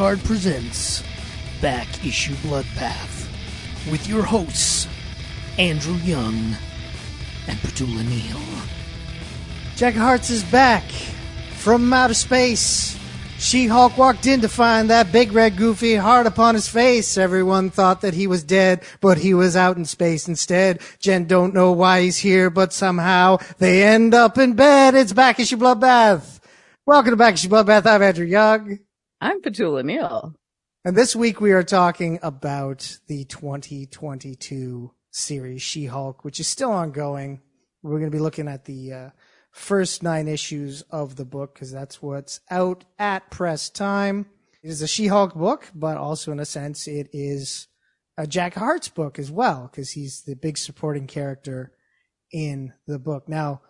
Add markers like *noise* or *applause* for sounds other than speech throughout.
Card presents Back Issue Bloodbath with your hosts, Andrew Young and Petula Neal. Jack Hearts is back from outer space. She Hulk walked in to find that big red goofy heart upon his face. Everyone thought that he was dead, but he was out in space instead. Jen don't know why he's here, but somehow they end up in bed. It's Back Issue Bloodbath. Welcome to Back Issue Bloodbath. I'm Andrew Young. I'm Petula Neal. And this week we are talking about the 2022 series She-Hulk, which is still ongoing. We're going to be looking at the uh, first nine issues of the book because that's what's out at press time. It is a She-Hulk book, but also in a sense it is a Jack Hart's book as well because he's the big supporting character in the book. Now,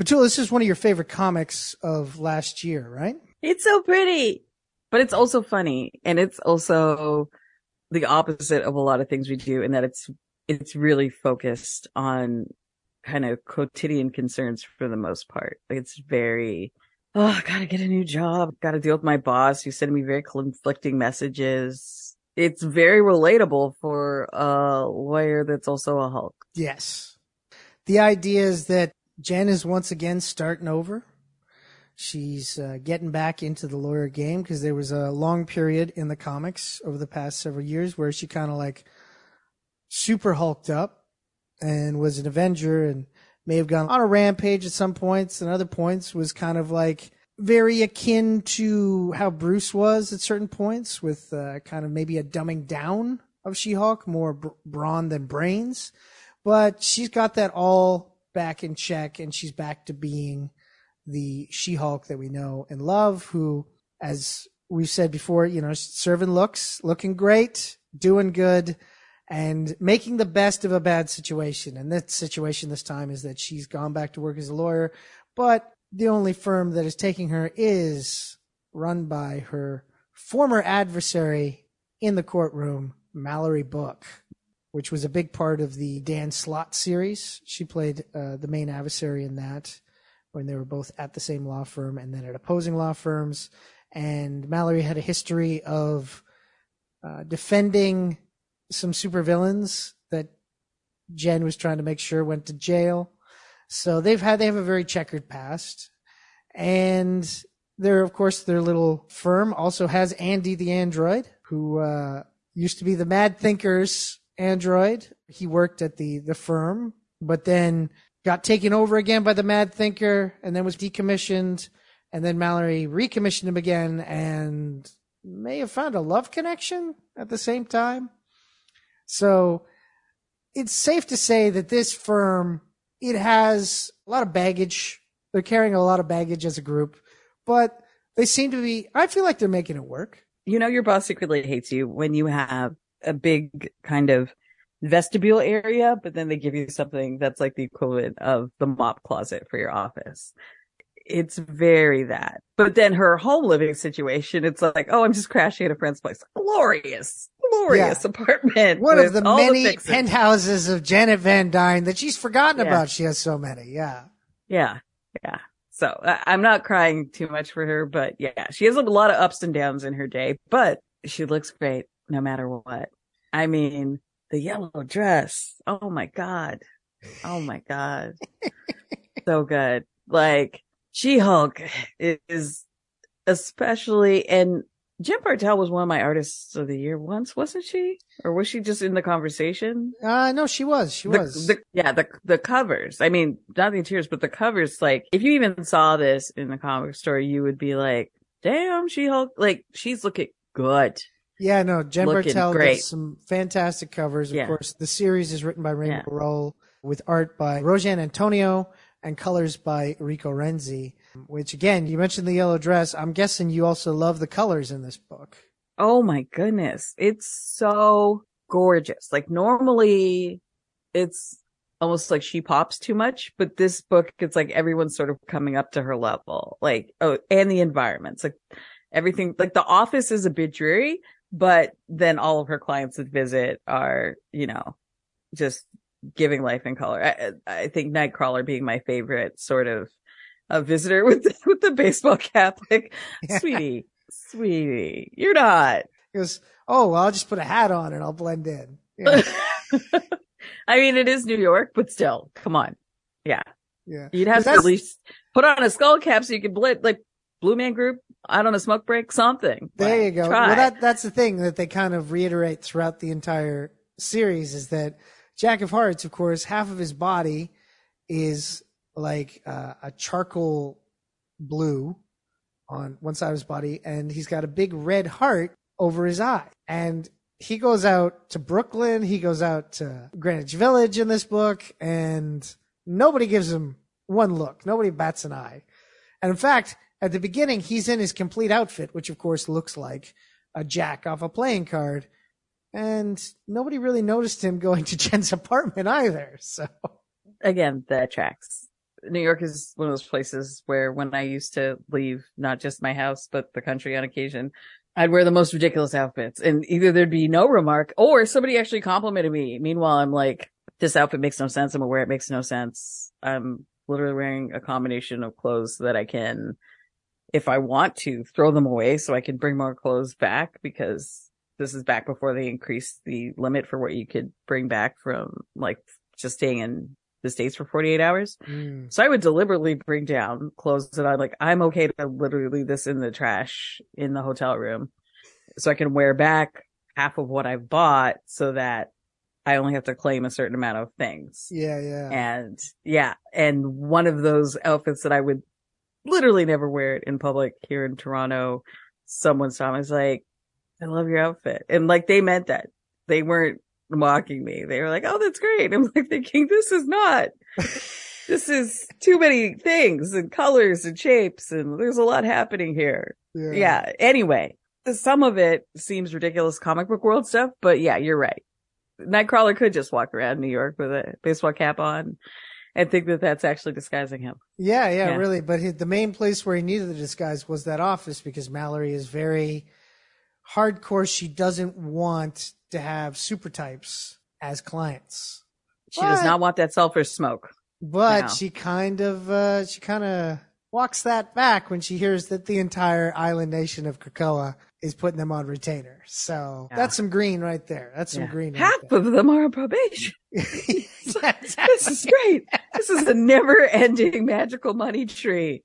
Petula, this is one of your favorite comics of last year, right? It's so pretty, but it's also funny and it's also the opposite of a lot of things we do in that it's, it's really focused on kind of quotidian concerns for the most part. Like it's very, oh, I gotta get a new job. Gotta deal with my boss who's sending me very conflicting messages. It's very relatable for a lawyer that's also a Hulk. Yes. The idea is that Jen is once again starting over. She's uh, getting back into the lawyer game because there was a long period in the comics over the past several years where she kind of like super hulked up and was an Avenger and may have gone on a rampage at some points and other points was kind of like very akin to how Bruce was at certain points with uh, kind of maybe a dumbing down of She-Hulk, more br- brawn than brains. But she's got that all back in check and she's back to being the She-Hulk that we know and love, who, as we've said before, you know, serving looks, looking great, doing good, and making the best of a bad situation. And that situation this time is that she's gone back to work as a lawyer, but the only firm that is taking her is run by her former adversary in the courtroom, Mallory Book, which was a big part of the Dan Slott series. She played uh, the main adversary in that when they were both at the same law firm and then at opposing law firms. And Mallory had a history of uh, defending some supervillains that Jen was trying to make sure went to jail. So they've had they have a very checkered past, and they're of course their little firm also has Andy the android who uh, used to be the Mad Thinkers android. He worked at the the firm, but then got taken over again by the Mad Thinker, and then was decommissioned, and then Mallory recommissioned him again, and may have found a love connection at the same time. So it's safe to say that this firm, it has a lot of baggage. They're carrying a lot of baggage as a group, but they seem to be, I feel like they're making it work. You know, your boss secretly hates you when you have a big kind of vestibule area, but then they give you something that's like the equivalent of the mop closet for your office. It's very that. But then her home living situation, it's like, oh, I'm just crashing at a friend's place. Glorious glorious yeah. apartment. One of the many the penthouses of Janet Van Dyne that she's forgotten yeah. about. She has so many. Yeah. Yeah. Yeah. So I'm not crying too much for her, but yeah, she has a lot of ups and downs in her day, but she looks great no matter what. I mean, the yellow dress. Oh my God. Oh my God. *laughs* so good. Like She Hulk is especially, and Jen Bartel was one of my artists of the year once, wasn't she? Or was she just in the conversation? Uh, no, she was. She the, was. The, yeah, the the covers. I mean, not the interiors, but the covers. Like, if you even saw this in the comic store, you would be like, "Damn, She Hulk! Like, she's looking good." Yeah, no, Jen looking Bartel great. does some fantastic covers. Of yeah. course, the series is written by Rainbow yeah. Rowell with art by Rogê Antônio and colors by Rico Renzi. Which again, you mentioned the yellow dress. I'm guessing you also love the colors in this book. Oh my goodness. It's so gorgeous. Like normally it's almost like she pops too much, but this book, it's like everyone's sort of coming up to her level. Like, oh, and the environments, like everything, like the office is a bit dreary, but then all of her clients that visit are, you know, just giving life and color. I, I think Nightcrawler being my favorite sort of a visitor *laughs* with the, with the baseball cap. Like, yeah. sweetie, Sweetie, you're not. He goes, "Oh, well, I'll just put a hat on and I'll blend in." Yeah, *laughs* I mean, it is New York, but still, come on. Yeah. yeah. You'd have to at least put on a skull cap so you could blend, like, Blue Man Group, out on a smoke break, something. There Like, you go. Try. Well, that that's the thing that they kind of reiterate throughout the entire series is that Jack of Hearts, of course, half of his body is like uh, a charcoal blue on one side of his body, and he's got a big red heart over his eye. And he goes out to Brooklyn, he goes out to Greenwich Village in this book, and nobody gives him one look. Nobody bats an eye. And in fact, at the beginning, he's in his complete outfit, which of course looks like a jack off a playing card. And nobody really noticed him going to *laughs* Jen's apartment either. So, again, that tracks. New York is one of those places where when I used to leave not just my house, but the country on occasion, I'd wear the most ridiculous outfits and either there'd be no remark or somebody actually complimented me. Meanwhile, I'm like, this outfit makes no sense. I'm aware it makes no sense. I'm literally wearing a combination of clothes that I can, if I want to, throw them away so I can bring more clothes back because this is back before they increased the limit for what you could bring back from like just staying in the States for 48 hours. mm, So I would deliberately bring down clothes that I'm like, I'm okay to literally leave this in the trash in the hotel room so I can wear back half of what I've bought so that I only have to claim a certain amount of things. yeah, yeah. And yeah, and one of those outfits that I would literally never wear it in public here in Toronto, someone saw me was like, I love your outfit. And like they meant that. They weren't mocking me. They were like, Oh, that's great. *laughs* I'm like thinking this is not, this is too many things and colors and shapes and there's a lot happening here. Yeah. Anyway, some of it seems ridiculous comic book world stuff, but yeah, you're right. Nightcrawler could just walk around New York with a baseball cap on and think that that's actually disguising him. Yeah, yeah, Yeah. really. But he, the main place where he needed the disguise was that office because Mallory is very hardcore. She doesn't want to have super types as clients. She does not want that sulfur smoke. But No. she kind of, uh, she kind of walks that back when she hears that the entire island nation of Krakoa is putting them on retainer. So Yeah. that's some green right there. That's some Yeah. green. Half right of them are on probation. *laughs* yeah, This is great. This is a never ending magical money tree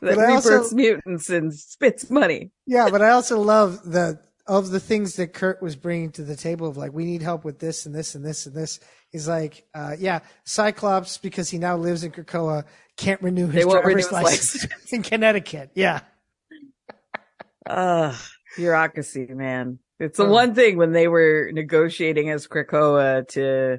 that But I also- mutants and spits money. Yeah, but I also love the of the things that Kurt was bringing to the table of like we need help with this and this and this and this. He's like, uh, yeah, Cyclops because he now lives in Krakoa can't renew his driver's renew his license *laughs* in Connecticut. Yeah, Ugh, bureaucracy, man. It's the Oh. one thing when they were negotiating as Krakoa to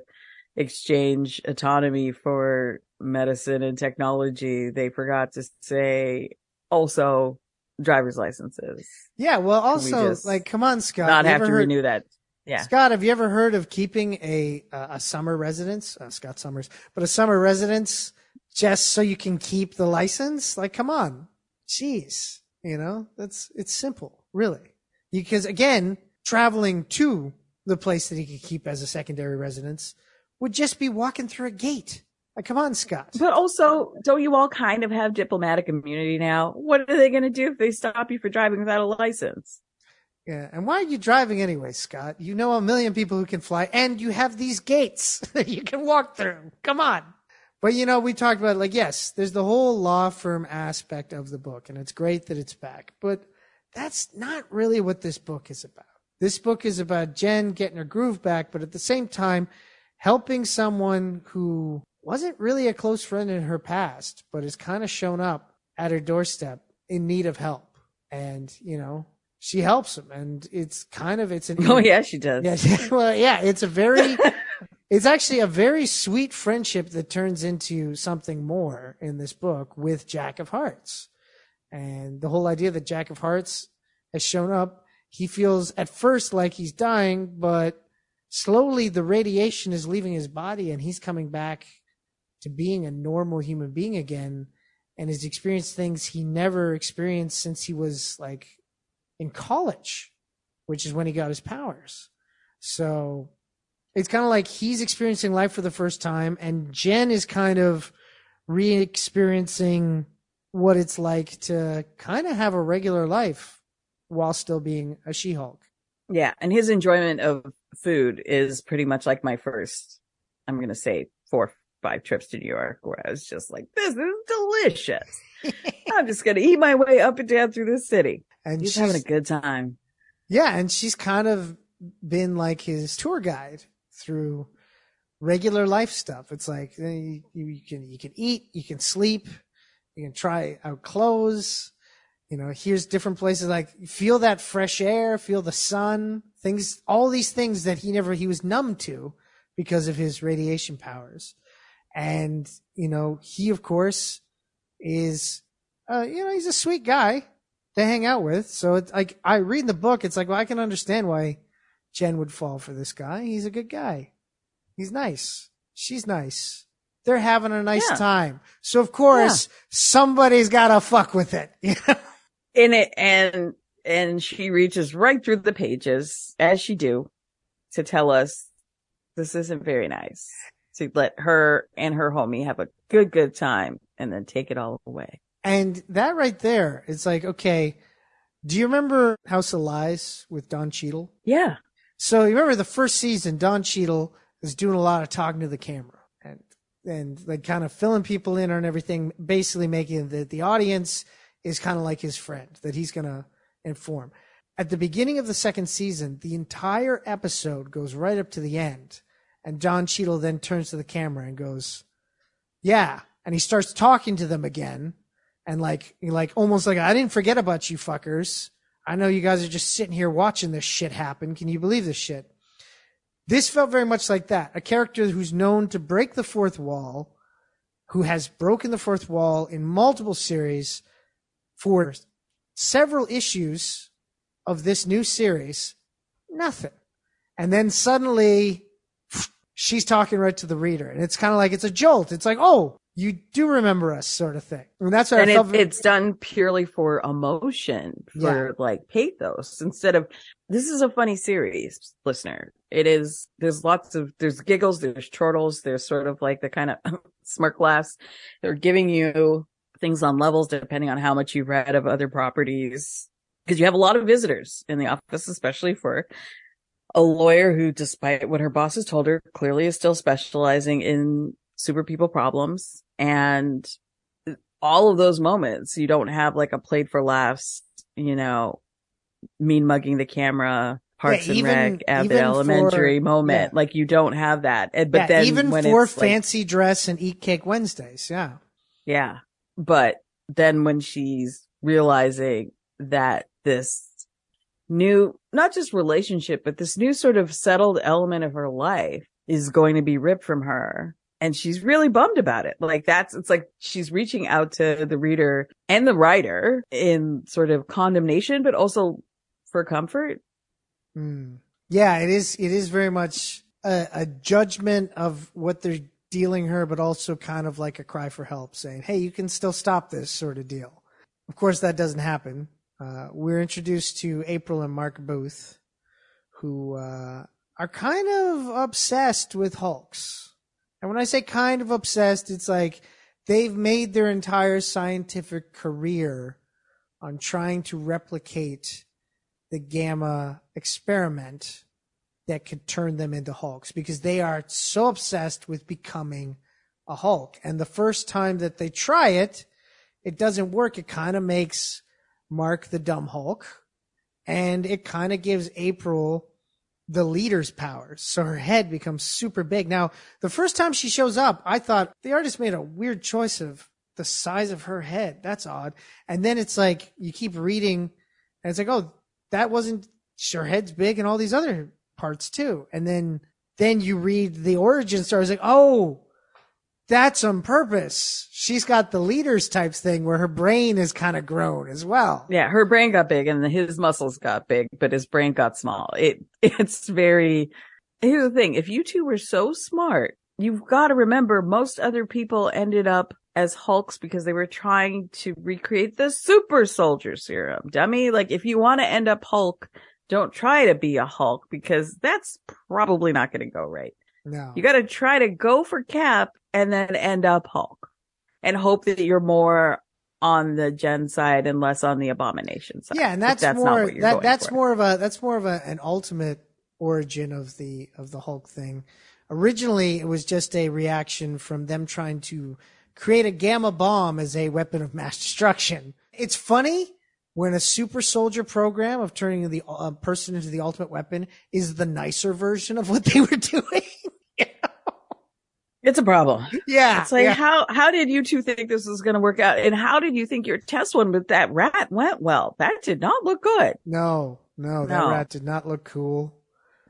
exchange autonomy for medicine and technology, they forgot to say also driver's licenses. yeah. Well, also just like, come on, Scott. Not have to heard- renew that. Yeah. Scott, have you ever heard of keeping a uh, a summer residence? Uh, Scott Summers, but a summer residence just so you can keep the license? Like, come on, jeez, you know that's it's simple, really. Because again, traveling to the place that he could keep as a secondary residence would just be walking through a gate. Like, come on, Scott. But also, don't you all kind of have diplomatic immunity now? What are they going to do if they stop you for driving without a license? Yeah, and why are you driving anyway, Scott? You know a million people who can fly, and you have these gates *laughs* that you can walk through. Come on. But you know, we talked about like, yes, there's the whole law firm aspect of the book, and it's great that it's back. But that's not really what this book is about. This book is about Jen getting her groove back, but at the same time, helping someone who wasn't really a close friend in her past, but has kind of shown up at her doorstep in need of help. And, you know, she helps him. And it's kind of, it's an, Oh yeah, she does. yeah, *laughs* well, yeah, it's a very, *laughs* it's actually a very sweet friendship that turns into something more in this book with Jack of Hearts. And the whole idea that Jack of Hearts has shown up, he feels at first like he's dying, but slowly the radiation is leaving his body and he's coming back to being a normal human being again and has experienced things he never experienced since he was like in college, which is when he got his powers. So it's kind of like he's experiencing life for the first time, and Jen is kind of re experiencing what it's like to kind of have a regular life while still being a She-Hulk. Yeah, and his enjoyment of food is pretty much like my first. I'm gonna say four, five trips to New York, where I was just like, "This is delicious." I'm just gonna eat my way up and down through the city. And He's she's having a good time. Yeah, and she's kind of been like his tour guide through regular life stuff. It's like eh, you, you can you can eat, you can sleep, you can try out clothes. You know, here's different places like feel that fresh air, feel the sun, things, all these things that he never he was numb to because of his radiation powers. And you know, he of course is, uh, you know, he's a sweet guy to hang out with. So it's like I read the book, it's like, well, I can understand why Jen would fall for this guy. He's a good guy. He's nice. She's nice. They're having a nice Yeah. time. So of course, somebody's gotta fuck with it. *laughs* In it and and she reaches right through the pages as she do to tell us this isn't very nice to let her and her homie have a good good time and then take it all away And that right there, it's like, okay, do you remember House of Lies with Don Cheadle? yeah So you remember the first season, Don Cheadle is doing a lot of talking to the camera and and like kind of filling people in on everything, basically making the the audience is kind of like his friend that he's gonna inform. At the beginning of the second season, the entire episode goes right up to the end, and Don Cheadle then turns to the camera and goes, "Yeah," and he starts talking to them again, and like like almost like I didn't forget about you fuckers. I know you guys are just sitting here watching this shit happen. Can you believe this shit? This felt very much like that. A character who's known to break the fourth wall, who has broken the fourth wall in multiple series for several issues of this new series, nothing. And then suddenly she's talking right to the reader. And it's kind of like it's a jolt. It's like, oh, you do remember us, sort of thing. And that's what and I it, felt. it's done purely for emotion for like pathos instead of this is a funny series listener it is there's lots of there's giggles there's chortles there's sort of like the kind of *laughs* smirk laughs they're giving you things on levels depending on how much you've read of other properties because you have a lot of visitors in the office especially for a lawyer who despite what her boss has told her clearly is still specializing in super people problems and all of those moments you don't have like a played for laughs you know mean mugging the camera parks Yeah, and even- rec abbott even elementary for- moment yeah. like you don't have that And- but yeah, then even when for it's like, fancy dress and eat cake Wednesdays. Yeah. yeah but then when she's realizing that this new not just relationship but this new sort of settled element of her life is going to be ripped from her and she's really bummed about it like that's it's like she's reaching out to the reader and the writer in sort of condemnation but also for comfort Mm. Yeah, it is. It is very much a, a judgment of what they're dealing her, but also kind of like a cry for help, saying, "Hey, you can still stop this sort of deal." Of course, that doesn't happen. Uh, we're introduced to April and Mark Booth, who uh, are kind of obsessed with Hulks. And when I say kind of obsessed, it's like they've made their entire scientific career on trying to replicate the gamma experiment that could turn them into Hulks because they are so obsessed with becoming a Hulk. And the first time that they try it, it doesn't work. It kind of makes Mark the dumb Hulk and it kind of gives April the leader's powers. So her head becomes super big. Now, the first time she shows up, I thought the artist made a weird choice of the size of her head. That's odd. And then it's like you keep reading and it's like, oh, that wasn't her head's big and all these other parts too. And then then you read the origin story. It's like, oh, that's on purpose. She's got the leaders types thing where her brain is kind of grown as well. yeah her brain got big and his muscles got big but his brain got small it *laughs* it's very here's the thing if you two were so smart you've got to remember most other people ended up as hulks because they were trying to recreate the super soldier serum dummy like if you want to end up hulk don't try to be a hulk because that's probably not going to go right No. you got to try to go for cap and then end up hulk and hope that you're more on the Jen side and less on the Abomination side. Yeah, and that's, not more what you're that that's for. more of a that's more of a an ultimate origin of the of the Hulk thing. Originally, it was just a reaction from them trying to create a gamma bomb as a weapon of mass destruction. It's funny when a super soldier program of turning the uh, person into the ultimate weapon is the nicer version of what they were *laughs* doing. It's a problem. yeah, It's like yeah. how how did you two think this was going to work out, and how did you think your test one with that rat went well? That did not look good. no, no, that rat did not look cool.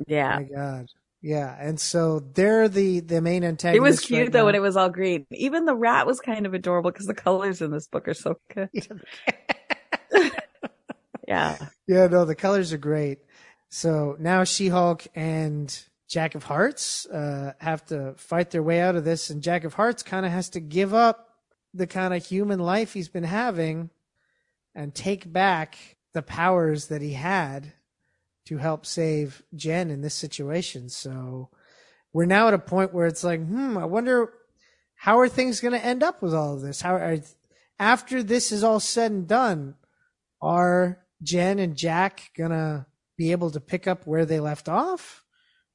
Yeah, My God. Yeah, and so they're the the main antagonist. it was cute right though now. when it was all green. Even the rat was kind of adorable because the colors in this book are so good. *laughs* *laughs* Yeah, Yeah, no, the colors are great. So now She Hulk and Jack of Hearts uh, have to fight their way out of this, and Jack of Hearts kind of has to give up the kind of human life he's been having and take back the powers that he had to help save Jen in this situation. So we're now at a point where it's like, hmm, I wonder how are things going to end up with all of this? How are after this is all said and done, are Jen and Jack gonna be able to pick up where they left off?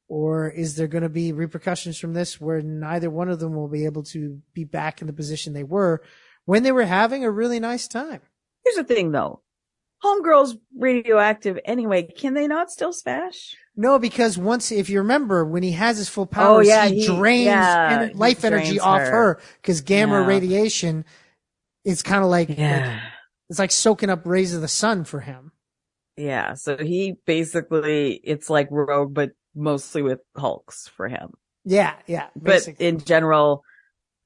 Or is there going to be repercussions from this where neither one of them will be able to be back in the position they were when they were having a really nice time? here's the thing though. Homegirl's radioactive anyway. Can they not still smash? No, because once, if you remember, when he has his full powers, Oh, yeah, he, he- drains yeah, he life energy off her. because gamma Yeah. radiation is kind of like, like- it's like soaking up rays of the sun for him. Yeah, so he basically it's like Rogue, but mostly with Hulks for him. Yeah, yeah. But in general,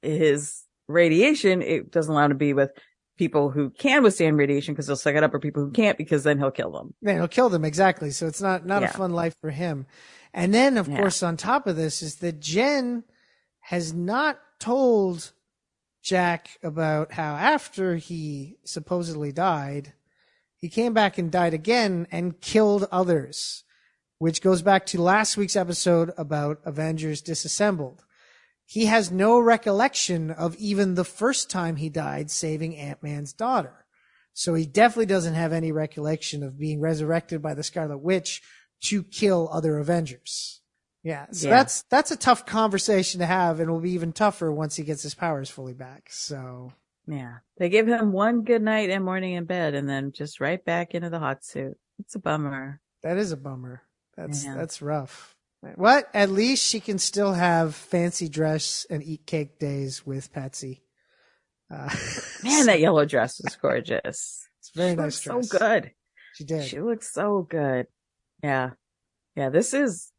his radiation it doesn't allow him to be with people who can withstand radiation because they'll suck it up, or people who can't because then he'll kill them. Man, he'll kill them exactly. So it's not not Yeah. a fun life for him. And then, of Yeah. course, on top of this is that Jen has not told Jack about how after he supposedly died, he came back and died again and killed others, which goes back to last week's episode about Avengers Disassembled. He has no recollection of even the first time he died saving Ant-Man's daughter. So he definitely doesn't have any recollection of being resurrected by the Scarlet Witch to kill other Avengers. Yeah. So Yeah. that's, that's a tough conversation to have and will be even tougher once he gets his powers fully back. So Yeah, they give him one good night and morning in bed, and then just right back into the hot suit. It's a bummer. that is a bummer. That's, Yeah. that's rough. What? At least she can still have fancy dress and eat cake days with Patsy. Uh, *laughs* Man, that yellow dress was gorgeous. it's very She nice looks dress. So good. She did. She looks so good. Yeah. Yeah. This is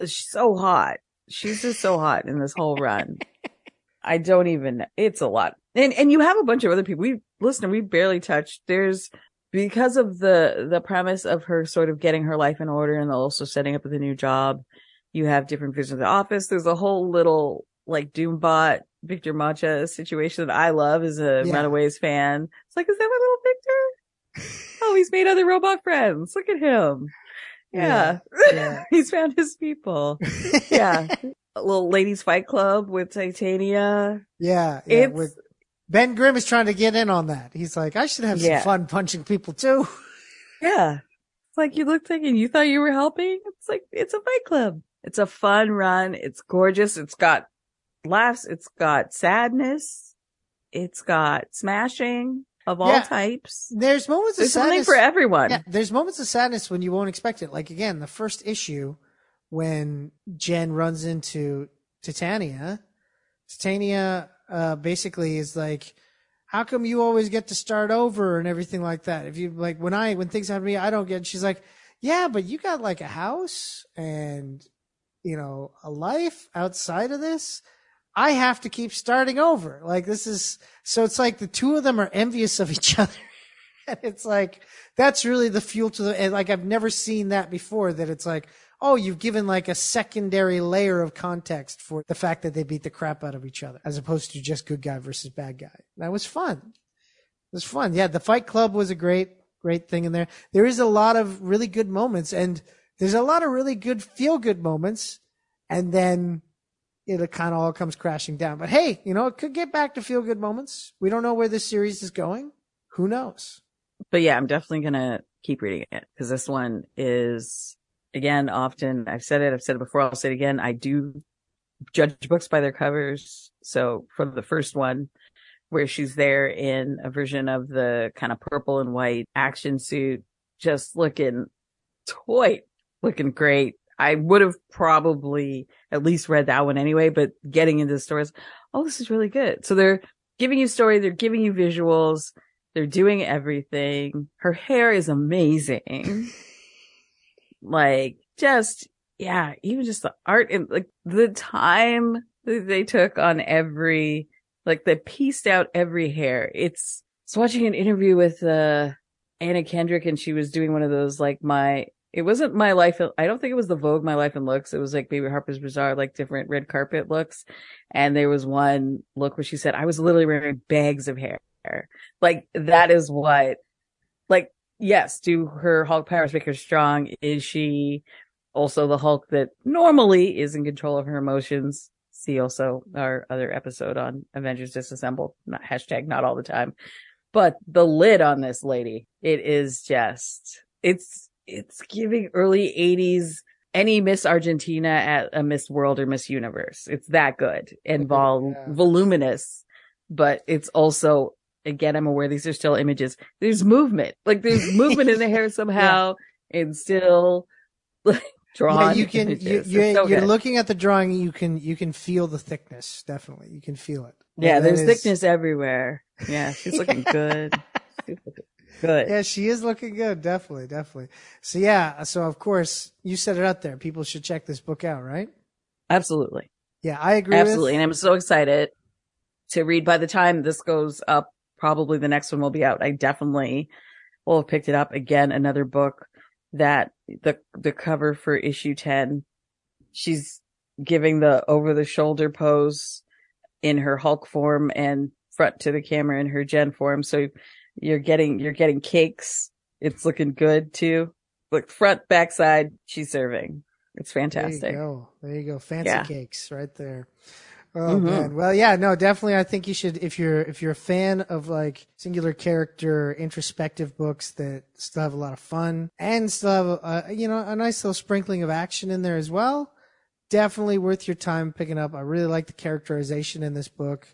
she's so hot. She's just so hot in this whole run. *laughs* I don't even, it's a lot. And, and you have a bunch of other people. We listen, we barely touched. There's because of the, the premise of her sort of getting her life in order and also setting up with a new job. You have different visions of the office. There's a whole little like Doombot Victor Mancha situation that I love as a Yeah. Runaways fan. It's like, is that my little Victor? Oh, he's made other robot friends. Look at him. Yeah. Yeah. *laughs* he's found his people. *laughs* Yeah. A little ladies fight club with Titania. Yeah, yeah. It's- with- Ben Grimm is trying to get in on that. He's like, I should have some fun punching people too. *laughs* Yeah. It's like you looked like and you thought you were helping. It's like, it's a fight club. It's a fun run. It's gorgeous. It's got laughs. It's got sadness. It's got smashing of all Yeah. types. There's moments of There's something sadness. for everyone. yeah, there's moments of sadness when you won't expect it. Like again, the first issue when Jen runs into Titania, Titania uh, basically is like, "How come you always get to start over and everything like that? If you like when I when things happen to me, I don't get." She's like, "Yeah, but you got like a house and you know a life outside of this." I have to keep starting over. Like this is so it's like the two of them are envious of each *laughs* other. and it's like that's really the fuel to the and like I've never seen that before that it's like, oh, you've given like a secondary layer of context for the fact that they beat the crap out of each other as opposed to just good guy versus bad guy. That was fun. It was fun. Yeah, the Fight Club was a great great thing in there. There is a lot of really good moments and there's a lot of really good feel good moments and then it kind of all comes crashing down. But hey, you know, it could get back to feel good moments. We don't know where this series is going. who knows? But yeah, I'm definitely gonna keep reading it because this one is again often I've said it, I've said it before, I'll say it again. I do judge books by their covers. So for the first one, where she's there in a version of the kind of purple and white action suit, just looking toy, looking great. I would have probably at least read that one anyway, but getting into the stories, oh, this is really good. So they're giving you story, they're giving you visuals, they're doing everything. Her hair is amazing. *laughs* like just, yeah, even just the art and like the time that they took on every like they pieced out every hair. It's, it's watching an interview with, uh, Anna Kendrick and she was doing one of those like my, it wasn't my life. I don't think it was the Vogue My Life and Looks. It was like maybe Harper's Bazaar, like different red carpet looks. And there was one look where she said, I was literally wearing bags of hair. Like that is what, like, yes, do her Hulk powers make her strong? Is she also the Hulk that normally is in control of her emotions? see also our other episode on Avengers Disassembled. Not hashtag not all the time. But the lid on this lady, it is just it's it's giving early 80s any Miss Argentina at a Miss World or Miss Universe. It's that good and *laughs* vol- yeah. voluminous, but it's also again, I'm aware these are still images. There's movement, like there's movement in the hair *laughs* somehow, yeah. and still like drawn. Yeah, you can. You, you, so you're looking at the drawing. You can you can feel the thickness. Definitely, you can feel it. Yeah, there's is... thickness everywhere. Yeah, she's looking *laughs* good. good. Yeah, she is looking good. Definitely, definitely. So yeah, so of course you set it out there. People should check this book out, right? Absolutely. Yeah, I agree. Absolutely, with... and I'm so excited to read. By the time this goes up, probably the next one will be out. I definitely will have picked it up. Again. Another book that the the cover for issue 10 she's giving the over the shoulder pose in her hulk form and front to the camera in her Jen form. So you're getting you're getting cakes. It's looking good too. Like front backside she's serving. It's fantastic there you go. There you go. Fancy yeah. cakes right there Oh mm-hmm. man. Well, yeah, no, definitely. I think you should, if you're, if you're a fan of like singular character introspective books that still have a lot of fun and still have, a, a, you know, a nice little sprinkling of action in there as well. Definitely worth your time picking up. I really like the characterization in this book.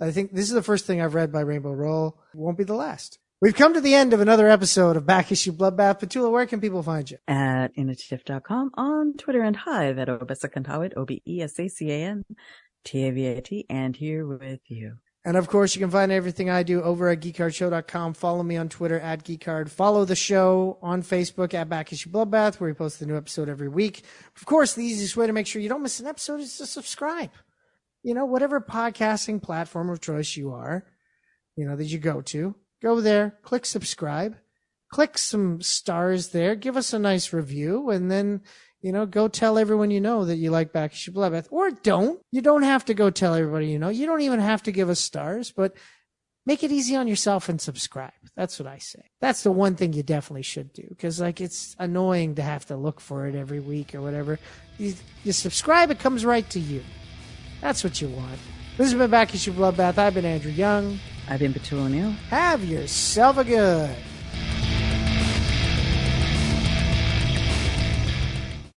I think this is the first thing I've read by Rainbow Rowell. It won't be the last. We've come to the end of another episode of Back Issue Bloodbath. Petula, where can people find you? At initiative.com, on Twitter, and hive at Obesacantawan, O-B-E-S-A-C-A-N. T-A-V-A-T, and here with you. And of course, you can find everything I do over at geekcardshow.com. Follow me on Twitter at geekcard. Follow the show on Facebook at Back Issue Bloodbath, where we post a new episode every week. Of course, the easiest way to make sure you don't miss an episode is to subscribe. You know, whatever podcasting platform of choice you are, you know, that you go to, go there, click subscribe, click some stars there, give us a nice review, and then you know, go tell everyone you know that you like Back Issue Bloodbath. Or don't. You don't have to go tell everybody you know. You don't even have to give us stars, but make it easy on yourself and subscribe. That's what I say. That's the one thing you definitely should do because like it's annoying to have to look for it every week or whatever. You, you subscribe, it comes right to you. That's what you want. This has been Back Issue Bloodbath. I've been Andrew Young. I've been Petula O'Neill. Have yourself a good.